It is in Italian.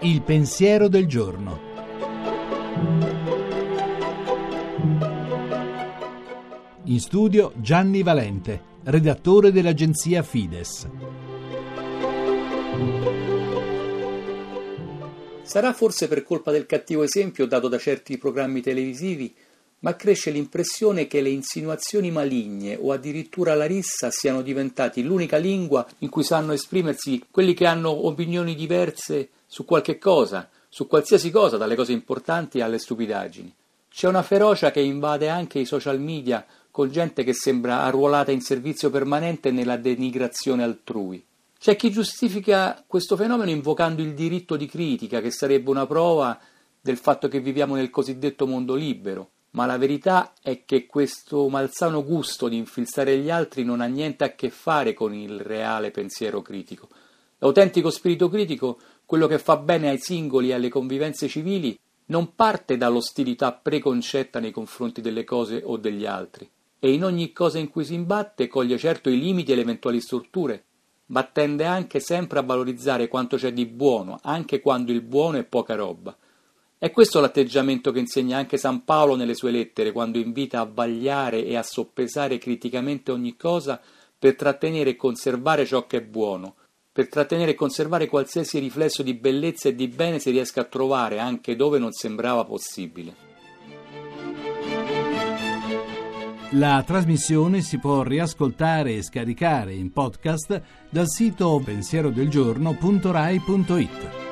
Il pensiero del giorno. In studio Gianni Valente, redattore dell'agenzia Fides. Sarà forse per colpa del cattivo esempio dato da certi programmi televisivi, ma cresce l'impressione che le insinuazioni maligne o addirittura la rissa siano diventati l'unica lingua in cui sanno esprimersi quelli che hanno opinioni diverse su qualche cosa, su qualsiasi cosa, dalle cose importanti alle stupidaggini. C'è una ferocia che invade anche i social media con gente che sembra arruolata in servizio permanente nella denigrazione altrui. C'è chi giustifica questo fenomeno invocando il diritto di critica, che sarebbe una prova del fatto che viviamo nel cosiddetto mondo libero, ma la verità è che questo malsano gusto di infilzare gli altri non ha niente a che fare con il reale pensiero critico. L'autentico spirito critico quello che fa bene ai singoli e alle convivenze civili non parte dall'ostilità preconcetta nei confronti delle cose o degli altri, e in ogni cosa in cui si imbatte coglie certo i limiti e le eventuali strutture, ma tende anche sempre a valorizzare quanto c'è di buono, anche quando il buono è poca roba. È questo l'atteggiamento che insegna anche San Paolo nelle sue lettere, quando invita a vagliare e a soppesare criticamente ogni cosa per trattenere e conservare ciò che è buono, per trattenere e conservare qualsiasi riflesso di bellezza e di bene si riesca a trovare anche dove non sembrava possibile. La trasmissione si può riascoltare e scaricare in podcast dal sito pensierodelgiorno.rai.it.